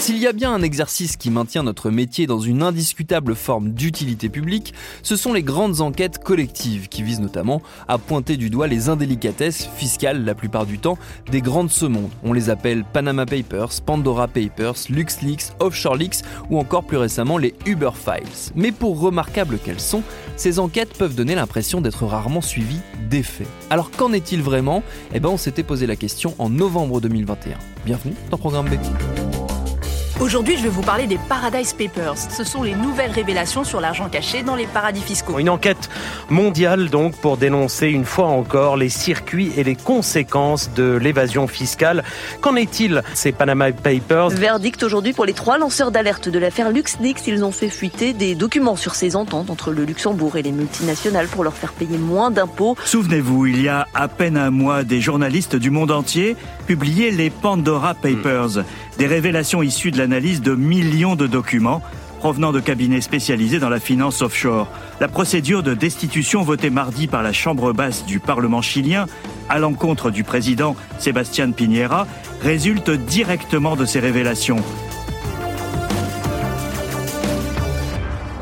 S'il y a bien un exercice qui maintient notre métier dans une indiscutable forme d'utilité publique, ce sont les grandes enquêtes collectives qui visent notamment à pointer du doigt les indélicatesses fiscales la plupart du temps des grandes ce monde. On les appelle Panama Papers, Pandora Papers, LuxLeaks, Offshore Leaks ou encore plus récemment les Uber Files. Mais pour remarquables qu'elles sont, ces enquêtes peuvent donner l'impression d'être rarement suivies d'effets. Alors qu'en est-il vraiment? Eh ben on s'était posé la question en novembre 2021. Bienvenue dans Programme B. Aujourd'hui, je vais vous parler des Paradise Papers. Ce sont les nouvelles révélations sur l'argent caché dans les paradis fiscaux. Une enquête mondiale donc pour dénoncer une fois encore les circuits et les conséquences de l'évasion fiscale. Qu'en est-il ces Panama Papers? Verdict aujourd'hui pour les trois lanceurs d'alerte de l'affaire LuxLeaks. Ils ont fait fuiter des documents sur ces ententes entre le Luxembourg et les multinationales pour leur faire payer moins d'impôts. Souvenez-vous, il y a à peine un mois, des journalistes du monde entier publiaient les Pandora Papers, des révélations issues de l'analyse de millions de documents provenant de cabinets spécialisés dans la finance offshore. La procédure de destitution votée mardi par la Chambre basse du Parlement chilien à l'encontre du président Sébastien Piñera résulte directement de ces révélations.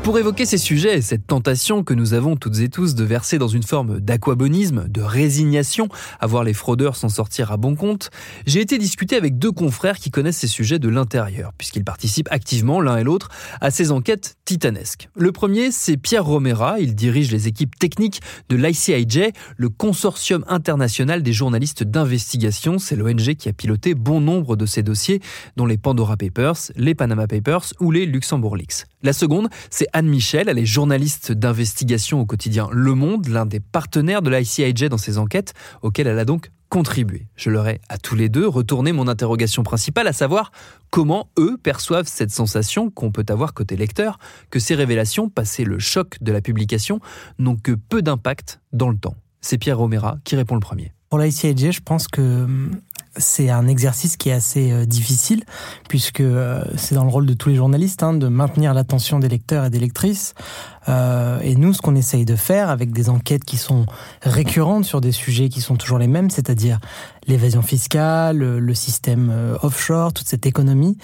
Pour évoquer ces sujets et cette tentation que nous avons toutes et tous de verser dans une forme d'aquabonisme, de résignation, à voir les fraudeurs s'en sortir à bon compte, j'ai été discuter avec deux confrères qui connaissent ces sujets de l'intérieur, puisqu'ils participent activement l'un et l'autre à ces enquêtes titanesques. Le premier, c'est Pierre Romera, il dirige les équipes techniques de l'ICIJ, le consortium international des journalistes d'investigation, c'est l'ONG qui a piloté bon nombre de ces dossiers, dont les Pandora Papers, les Panama Papers ou les Luxembourg Leaks. La seconde, c'est Anne Michel, elle est journaliste d'investigation au quotidien Le Monde, l'un des partenaires de l'ICIJ dans ces enquêtes, auxquelles elle a donc contribué. Je leur ai à tous les deux retourné mon interrogation principale, à savoir comment eux perçoivent cette sensation qu'on peut avoir côté lecteur, que ces révélations, passé le choc de la publication, n'ont que peu d'impact dans le temps. C'est Pierre Romera qui répond le premier. Pour l'ICIJ, je pense que hum, c'est un exercice qui est assez euh, difficile, puisque euh, c'est dans le rôle de tous les journalistes hein, de maintenir l'attention des lecteurs et des lectrices. Euh, et nous, ce qu'on essaye de faire avec des enquêtes qui sont récurrentes sur des sujets qui sont toujours les mêmes, c'est-à-dire l'évasion fiscale, le système offshore, toute cette économie.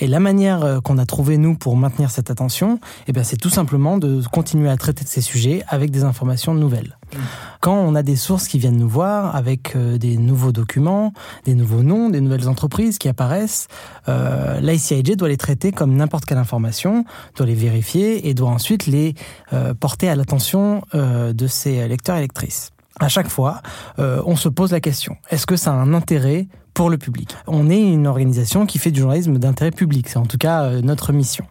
Et la manière qu'on a trouvé nous pour maintenir cette attention, eh bien, c'est tout simplement de continuer à traiter de ces sujets avec des informations nouvelles. Quand on a des sources qui viennent nous voir avec des nouveaux documents, des nouveaux noms, des nouvelles entreprises qui apparaissent, euh, l'ICIJ doit les traiter comme n'importe quelle information, doit les vérifier et doit ensuite les euh, porter à l'attention euh, de ses lecteurs et lectrices. À chaque fois, euh, on se pose la question est-ce que ça a un intérêt pour le public? On est une organisation qui fait du journalisme d'intérêt public, c'est en tout cas euh, notre mission.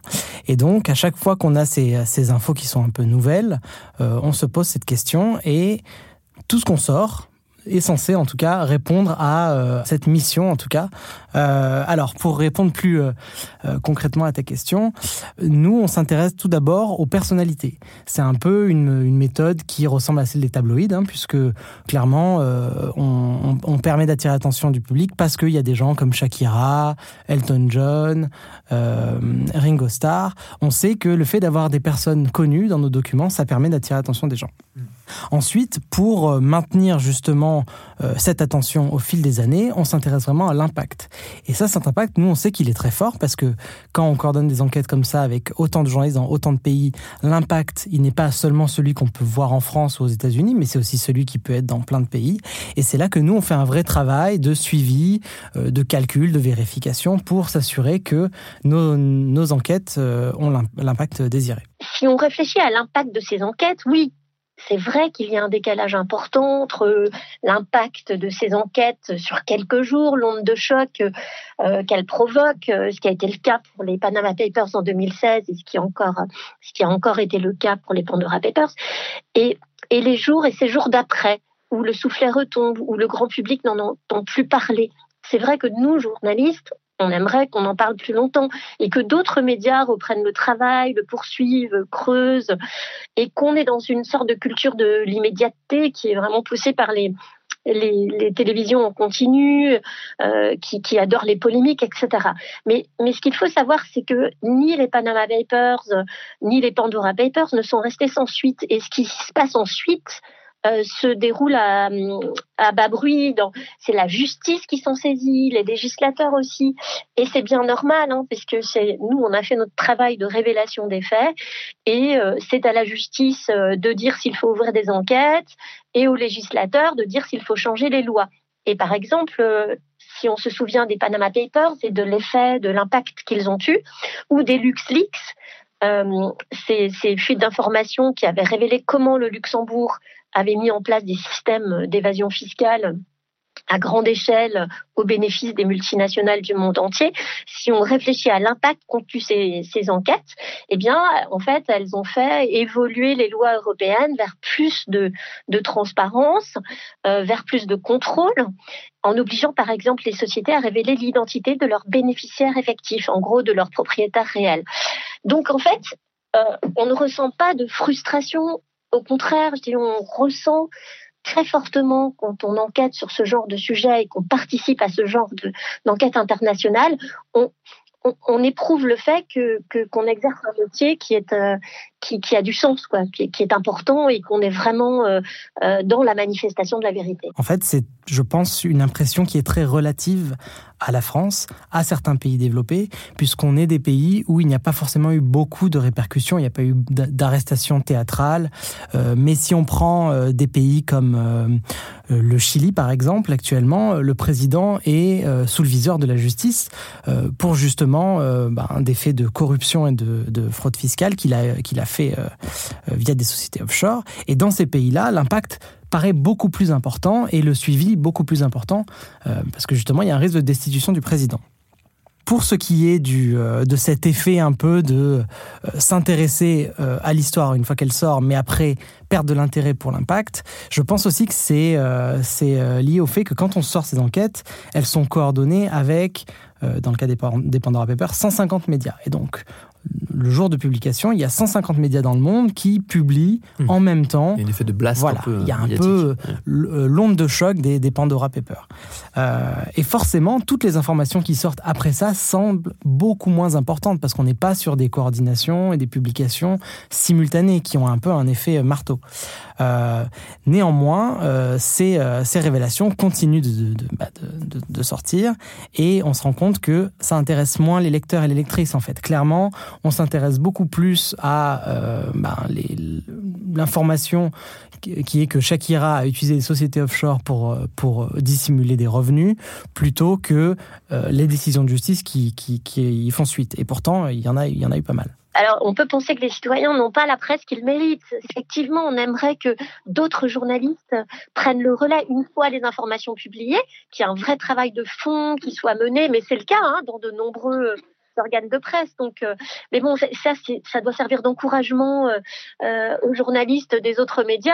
Et donc, à chaque fois qu'on a ces, infos qui sont un peu nouvelles, euh, on se pose cette question et tout ce qu'on sort, est censé en tout cas répondre à euh, cette mission en tout cas. Euh, alors pour répondre plus euh, concrètement à ta question, nous on s'intéresse tout d'abord aux personnalités. C'est un peu une, méthode qui ressemble à celle des tabloïds, hein, puisque clairement on, on, permet d'attirer l'attention du public parce qu'il y a des gens comme Shakira, Elton John, Ringo Starr. On sait que le fait d'avoir des personnes connues dans nos documents, ça permet d'attirer l'attention des gens. Mmh. Ensuite, pour euh, maintenir justement euh, cette attention au fil des années, on s'intéresse vraiment à l'impact. Et ça, cet impact, nous, on sait qu'il est très fort parce que quand on coordonne des enquêtes comme ça avec autant de journalistes dans autant de pays, l'impact, il n'est pas seulement celui qu'on peut voir en France ou aux États-Unis, mais c'est aussi celui qui peut être dans plein de pays. Et c'est là que nous, on fait un vrai travail de suivi, euh, de calcul, de vérification pour s'assurer que nos, nos enquêtes ont l'impact désiré. Si on réfléchit à l'impact de ces enquêtes, oui, c'est vrai qu'il y a un décalage important entre l'impact de ces enquêtes sur quelques jours, l'onde de choc euh, qu'elles provoquent, euh, ce qui a été le cas pour les Panama Papers en 2016 et ce qui, encore, ce qui a encore été le cas pour les Pandora Papers, et, et les jours et ces jours d'après, où le soufflet retombe, où le grand public n'en entend plus parler. C'est vrai que nous, journalistes, on aimerait qu'on en parle plus longtemps et que d'autres médias reprennent le travail, le poursuivent, creusent et qu'on est dans une sorte de culture de l'immédiateté qui est vraiment poussée par les, les, télévisions en continu, euh, qui, qui, adorent les polémiques, etc. Mais, mais ce qu'il faut savoir, c'est que ni les Panama Papers, ni les Pandora Papers ne sont restés sans suite. Et ce qui se passe ensuite, euh, se déroule à, bas bruit. C'est la justice qui s'en saisit, les législateurs aussi. Et c'est bien normal, hein, puisque c'est nous, on a fait notre travail de révélation des faits. Et euh, c'est à la justice euh, de dire s'il faut ouvrir des enquêtes et aux législateurs de dire s'il faut changer les lois. Et par exemple, si on se souvient des Panama Papers et de l'effet, de l'impact qu'ils ont eu, ou des LuxLeaks, ces, fuites d'informations qui avaient révélé comment le Luxembourg avait mis en place des systèmes d'évasion fiscale à grande échelle au bénéfice des multinationales du monde entier. Si on réfléchit à l'impact qu'ont eu ces, enquêtes, eh bien, en fait, elles ont fait évoluer les lois européennes vers plus de, de transparence, euh, vers plus de contrôle, en obligeant par exemple les sociétés à révéler l'identité de leurs bénéficiaires effectifs, en gros de leurs propriétaires réels. Donc, en fait, euh, on ne ressent pas de frustration au contraire, on ressent très fortement quand on enquête sur ce genre de sujet et qu'on participe à ce genre d'enquête internationale, on, éprouve le fait qu'on exerce un métier qui est euh, qui, a du sens, quoi, qui, est important et qu'on est vraiment euh, euh, dans la manifestation de la vérité. En fait, c'est, je pense, une impression qui est très relative à la France, à certains pays développés, puisqu'on est des pays où il n'y a pas forcément eu beaucoup de répercussions, il n'y a pas eu d'arrestations théâtrales. Euh, mais si on prend des pays comme le Chili, par exemple, actuellement, le président est sous le viseur de la justice pour justement ben, des faits de corruption et de, de fraude fiscale qu'il a, qu'il a fait via des sociétés offshore. Et dans ces pays-là, l'impact paraît beaucoup plus important et le suivi beaucoup plus important euh, parce que justement il y a un risque de destitution du président. Pour ce qui est euh, de cet effet un peu de euh, s'intéresser à l'histoire une fois qu'elle sort, mais après perdre de l'intérêt pour l'impact, je pense aussi que c'est c'est lié au fait que quand on sort ces enquêtes, elles sont coordonnées avec, dans le cas des, des Pandora Papers, 150 médias. Et donc, le jour de publication, il y a 150 médias dans le monde qui publient hmm. en même temps. Il y a un effet de blast voilà, un peu. Il y a un peu euh, l'onde de choc des, Pandora Papers. Euh, et forcément, toutes les informations qui sortent après ça semblent beaucoup moins importantes parce qu'on n'est pas sur des coordinations et des publications simultanées qui ont un peu un effet marteau. Euh, néanmoins, ces, ces, révélations continuent bah, de, de, sortir et on se rend compte que ça intéresse moins les lecteurs et les lectrices en fait. Clairement, on s'intéresse beaucoup plus à euh, ben, l'information qui est que Shakira a utilisé des sociétés offshore pour, euh, pour dissimuler des revenus, plutôt que euh, les décisions de justice qui, y font suite. Et pourtant, il y en a, il y en a eu pas mal. Alors, on peut penser que les citoyens n'ont pas la presse qu'ils méritent. Effectivement, on aimerait que d'autres journalistes prennent le relais une fois les informations publiées, qu'il y ait un vrai travail de fond qui soit mené, mais c'est le cas hein, dans de nombreux organes de presse. Donc, euh, mais bon, ça, ça doit servir d'encouragement euh, euh, aux journalistes des autres médias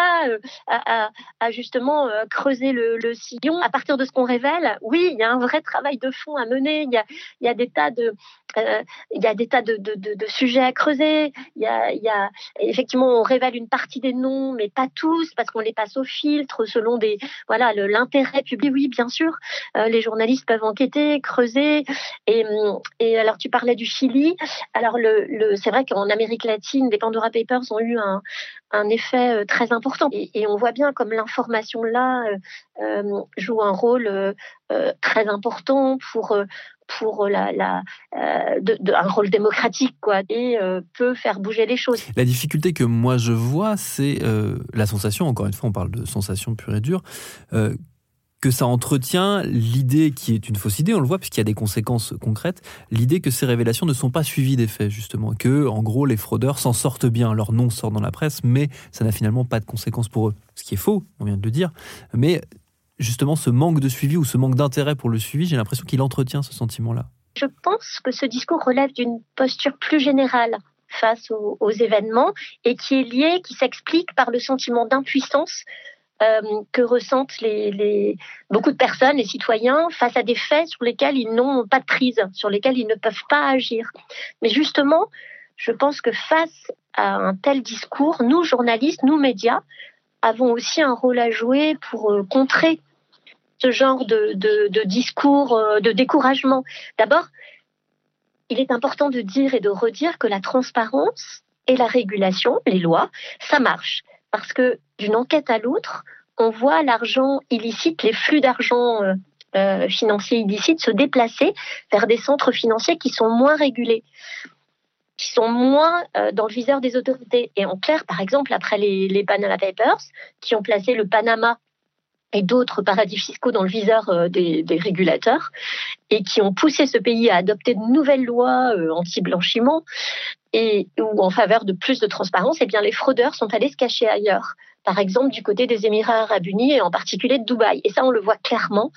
à, justement creuser le, sillon. À partir de ce qu'on révèle, oui, il y a un vrai travail de fond à mener. Il y a, il y a des tas de, il y a des tas de, de, de, sujets à creuser. Il y, a, il y a, effectivement, on révèle une partie des noms, mais pas tous, parce qu'on les passe au filtre selon des, voilà, l'intérêt public. Oui, bien sûr, les journalistes peuvent enquêter, creuser, et, et alors tu tu parlais du Chili. Alors, c'est vrai qu'en Amérique latine, les Pandora Papers ont eu un, effet euh, très important. Et, on voit bien comme l'information là euh, euh, joue un rôle très important pour pour un rôle démocratique quoi et peut faire bouger les choses. La difficulté que moi je vois, c'est la sensation. Encore une fois, on parle de sensation pure et dure que ça entretient l'idée qui est une fausse idée, on le voit puisqu'il y a des conséquences concrètes, l'idée que ces révélations ne sont pas suivies des faits justement, que en gros les fraudeurs s'en sortent bien, leur nom sort dans la presse, mais ça n'a finalement pas de conséquences pour eux, ce qui est faux, on vient de le dire, mais justement ce manque de suivi ou ce manque d'intérêt pour le suivi, j'ai l'impression qu'il entretient ce sentiment-là. Je pense que ce discours relève d'une posture plus générale face aux, aux événements et qui est lié, qui s'explique par le sentiment d'impuissance euh, que ressentent beaucoup de personnes, les citoyens, face à des faits sur lesquels ils n'ont pas de prise, sur lesquels ils ne peuvent pas agir. Mais justement, je pense que face à un tel discours, nous, journalistes, nous, médias, avons aussi un rôle à jouer pour euh, contrer ce genre de, de discours euh, de découragement. D'abord, il est important de dire et de redire que la transparence et la régulation, les lois, ça marche parce que d'une enquête à l'autre, on voit l'argent illicite, les flux d'argent euh, euh, financiers illicites se déplacer vers des centres financiers qui sont moins régulés qui sont moins euh, dans le viseur des autorités. Et en clair, par exemple, après les, les Panama Papers, qui ont placé le Panama et d'autres paradis fiscaux dans le viseur des, des, régulateurs et qui ont poussé ce pays à adopter de nouvelles lois anti-blanchiment et ou en faveur de plus de transparence, eh bien les fraudeurs sont allés se cacher ailleurs par exemple du côté des Émirats arabes unis et en particulier de Dubaï. Et ça, on le voit clairement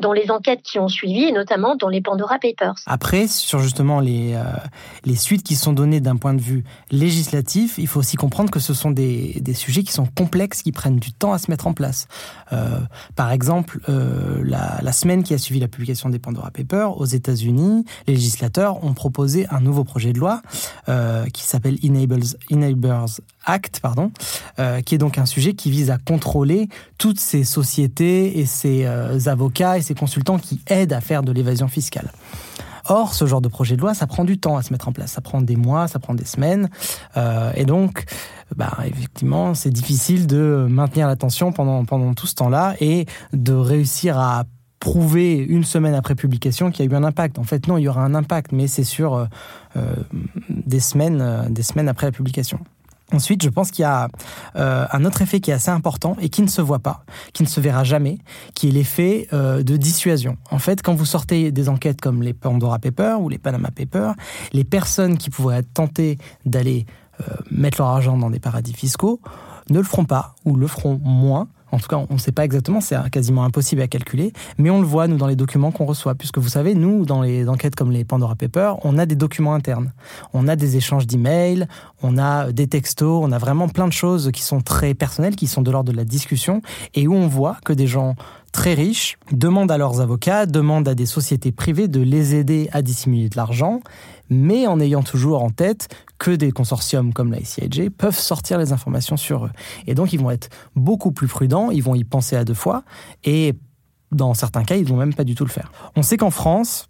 dans les enquêtes qui ont suivi, et notamment dans les Pandora Papers. Après, sur justement les, euh, les suites qui sont données d'un point de vue législatif, il faut aussi comprendre que ce sont des, des sujets qui sont complexes, qui prennent du temps à se mettre en place. Euh, par exemple, euh, la, la, semaine qui a suivi la publication des Pandora Papers, aux États-Unis, les législateurs ont proposé un nouveau projet de loi euh, qui s'appelle Enables, Enablers Act, pardon, euh, qui est donc un sujet qui vise à contrôler toutes ces sociétés et ces euh, avocats et ces consultants qui aident à faire de l'évasion fiscale. Or, ce genre de projet de loi, ça prend du temps à se mettre en place. Ça prend des mois, ça prend des semaines. Euh, et donc, bah, effectivement, c'est difficile de maintenir l'attention pendant, pendant tout ce temps-là et de réussir à prouver une semaine après publication qu'il y a eu un impact. En fait, non, il y aura un impact, mais c'est sur des semaines, des semaines après la publication. Ensuite, je pense qu'il y a euh, un autre effet qui est assez important et qui ne se voit pas, qui ne se verra jamais, qui est l'effet euh, de dissuasion. En fait, quand vous sortez des enquêtes comme les Pandora Papers ou les Panama Papers, les personnes qui pourraient être tentées d'aller euh, mettre leur argent dans des paradis fiscaux ne le feront pas ou le feront moins en tout cas, on ne sait pas exactement, c'est quasiment impossible à calculer, mais on le voit, nous, dans les documents qu'on reçoit. Puisque vous savez, nous, dans les enquêtes comme les Pandora Papers, on a des documents internes. On a des échanges d'emails, on a des textos, on a vraiment plein de choses qui sont très personnelles, qui sont de l'ordre de la discussion, et où on voit que des gens très riches demandent à leurs avocats, demandent à des sociétés privées de les aider à dissimuler de l'argent, mais en ayant toujours en tête que des consortiums comme la ICIJ peuvent sortir les informations sur eux. Et donc, ils vont être beaucoup plus prudents, ils vont y penser à deux fois, et dans certains cas, ils vont même pas du tout le faire. On sait qu'en France,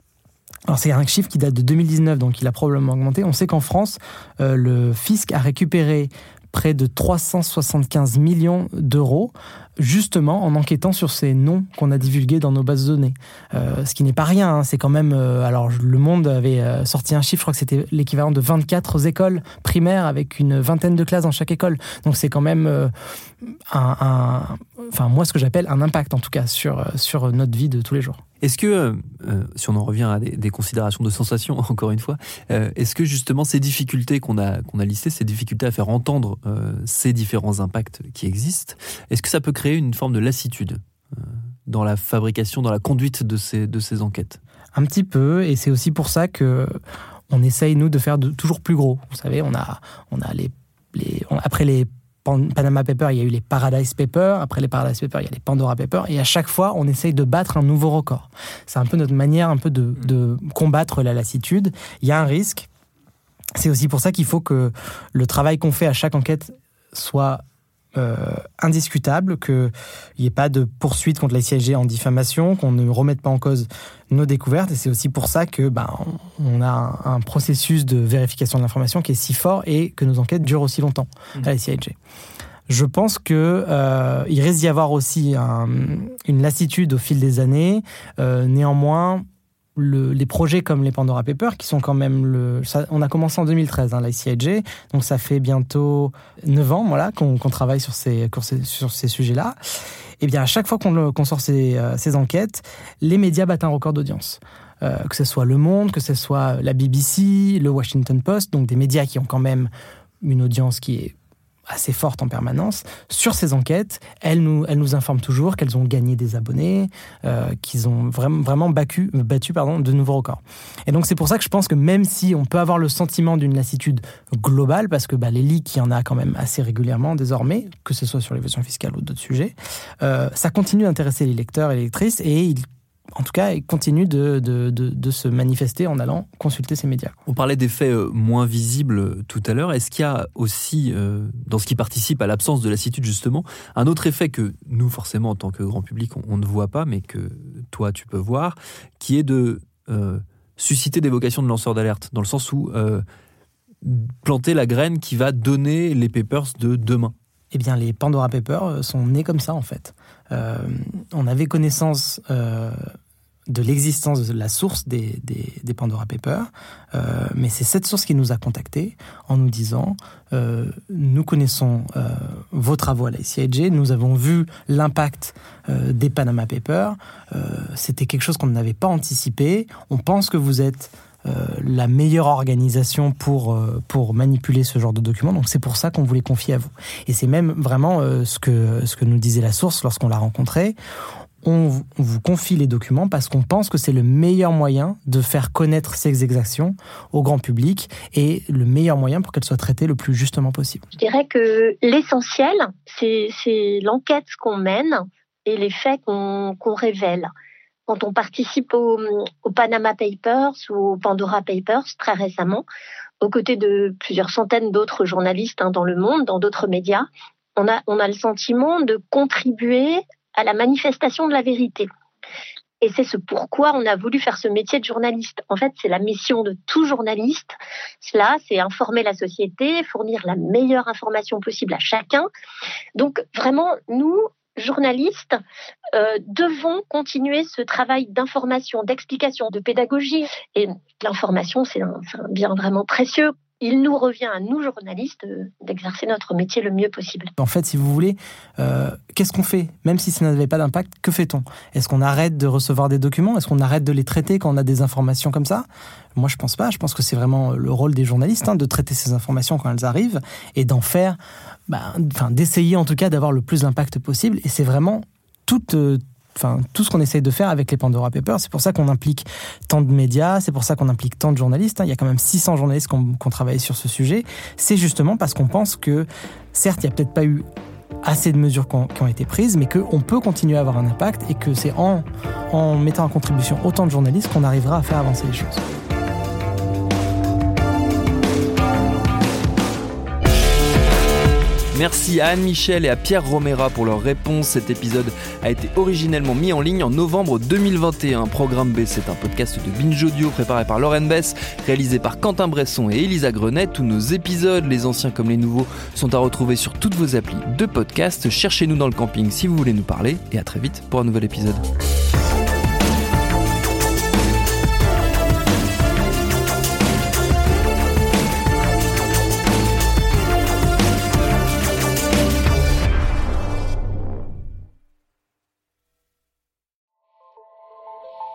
alors c'est un chiffre qui date de 2019, donc il a probablement augmenté. On sait qu'en France, euh, le fisc a récupéré près de 375 millions d'euros justement en enquêtant sur ces noms qu'on a divulgués dans nos bases de données. Euh, ce qui n'est pas rien, hein. c'est quand même... Euh, alors Le Monde avait euh, sorti un chiffre, je crois que c'était l'équivalent de 24 écoles primaires avec une vingtaine de classes dans chaque école. Donc c'est quand même un, Enfin moi ce que j'appelle un impact en tout cas sur, sur notre vie de tous les jours. Est-ce que, si on en revient à des, considérations de sensation, encore une fois, est-ce que justement ces difficultés qu'on a, qu'on a listées, ces difficultés à faire entendre ces différents impacts qui existent, est-ce que ça peut créer une forme de lassitude euh, dans la fabrication, dans la conduite de ces, de ces enquêtes Un petit peu, et c'est aussi pour ça que on essaye nous de faire toujours plus gros. Vous savez, on a, on a les après les Panama Papers, il y a eu les Paradise Papers. Après les Paradise Papers, il y a les Pandora Papers. Et à chaque fois, on essaye de battre un nouveau record. C'est un peu notre manière un peu de, de combattre la lassitude. Il y a un risque. C'est aussi pour ça qu'il faut que le travail qu'on fait à chaque enquête soit euh, indiscutable, qu'il n'y ait pas de poursuite contre la CIG en diffamation, qu'on ne remette pas en cause nos découvertes. Et c'est aussi pour ça que ben, on a un, processus de vérification de l'information qui est si fort et que nos enquêtes durent aussi longtemps à la CIG. Je pense que euh, il risque d'y avoir aussi une lassitude au fil des années. Euh, néanmoins, les projets comme les Pandora Papers, qui sont quand même le. on a commencé en 2013, hein, la CIJ, donc ça fait bientôt 9 ans voilà, qu'on travaille sur ces, sur ces sujets-là. Et eh bien, à chaque fois qu'on sort euh, ces, enquêtes, les médias battent un record d'audience. Euh, que ce soit Le Monde, que ce soit la BBC, le Washington Post, donc des médias qui ont quand même une audience qui est assez forte en permanence sur ces enquêtes. Elles nous, elles nous informent toujours qu'elles ont gagné des abonnés, euh, qu'ils ont vraiment, vraiment battu, battu pardon, de nouveaux records. Et donc c'est pour ça que je pense que même si on peut avoir le sentiment d'une lassitude globale, parce que bah, les leaks, il y en a quand même assez régulièrement désormais, que ce soit sur l'évasion fiscale ou d'autres sujets, euh, ça continue d'intéresser les lecteurs et les lectrices et ils en tout cas, il continue de, de, se manifester en allant consulter ces médias. On parlait d'effets euh, moins visibles euh, tout à l'heure. Est-ce qu'il y a aussi, euh, dans ce qui participe à l'absence de lassitude, justement, un autre effet que nous, forcément, en tant que grand public, on, ne voit pas, mais que toi, tu peux voir, qui est de susciter des vocations de lanceurs d'alerte, dans le sens où planter la graine qui va donner les papers de demain? Eh bien, les Pandora Papers sont nés comme ça, en fait. On avait connaissance de l'existence de la source des, des, Pandora Papers, euh, mais c'est cette source qui nous a contactés en nous disant euh, nous connaissons euh, vos travaux à la CIG, nous avons vu l'impact des Panama Papers, c'était quelque chose qu'on n'avait pas anticipé, on pense que vous êtes la meilleure organisation pour, pour manipuler ce genre de documents. Donc c'est pour ça qu'on voulait confier à vous. Et c'est même vraiment ce, que, ce que nous disait la source lorsqu'on l'a rencontrée on vous confie les documents parce qu'on pense que c'est le meilleur moyen de faire connaître ces exactions au grand public et le meilleur moyen pour qu'elles soient traitées le plus justement possible. Je dirais que l'essentiel, c'est l'enquête qu'on mène et les faits qu'on révèle. Quand on participe au, Panama Papers ou au Pandora Papers très récemment, aux côtés de plusieurs centaines d'autres journalistes hein, dans le monde, dans d'autres médias, on a, on a le sentiment de contribuer à la manifestation de la vérité. Et c'est ce pourquoi on a voulu faire ce métier de journaliste. En fait, c'est la mission de tout journaliste. Cela, c'est informer la société, fournir la meilleure information possible à chacun. Donc, vraiment, nous, journalistes, euh, devons continuer ce travail d'information, d'explication, de pédagogie. Et l'information, c'est un, bien vraiment précieux il nous revient à nous, journalistes, euh, d'exercer notre métier le mieux possible. En fait, si vous voulez, euh, qu'est-ce qu'on fait? Même si ça n'avait pas d'impact, que fait-on? Est-ce qu'on arrête de recevoir des documents? Est-ce qu'on arrête de les traiter quand on a des informations comme ça? Moi, je pense pas. Je pense que c'est vraiment le rôle des journalistes hein, de traiter ces informations quand elles arrivent et d'en faire, bah, d'essayer en tout cas d'avoir le plus d'impact possible. Et c'est vraiment toute euh, enfin tout ce qu'on essaye de faire avec les Pandora Papers. C'est pour ça qu'on implique tant de médias, c'est pour ça qu'on implique tant de journalistes. Hein. Il y a quand même 600 journalistes qui ont, travaillé sur ce sujet. C'est justement parce qu'on pense que, certes, il n'y a peut-être pas eu assez de mesures qui ont, été prises, mais qu'on peut continuer à avoir un impact et que c'est en, en mettant en contribution autant de journalistes qu'on arrivera à faire avancer les choses. Merci à Anne-Michel et à Pierre Romera pour leur réponse. Cet épisode a été originellement mis en ligne en novembre 2021. Programme B, c'est un podcast de Binge Audio préparé par Lauren Bess, réalisé par Quentin Bresson et Elisa Grenet. Tous nos épisodes, les anciens comme les nouveaux, sont à retrouver sur toutes vos applis de podcast. Cherchez-nous dans le camping si vous voulez nous parler et à très vite pour un nouvel épisode.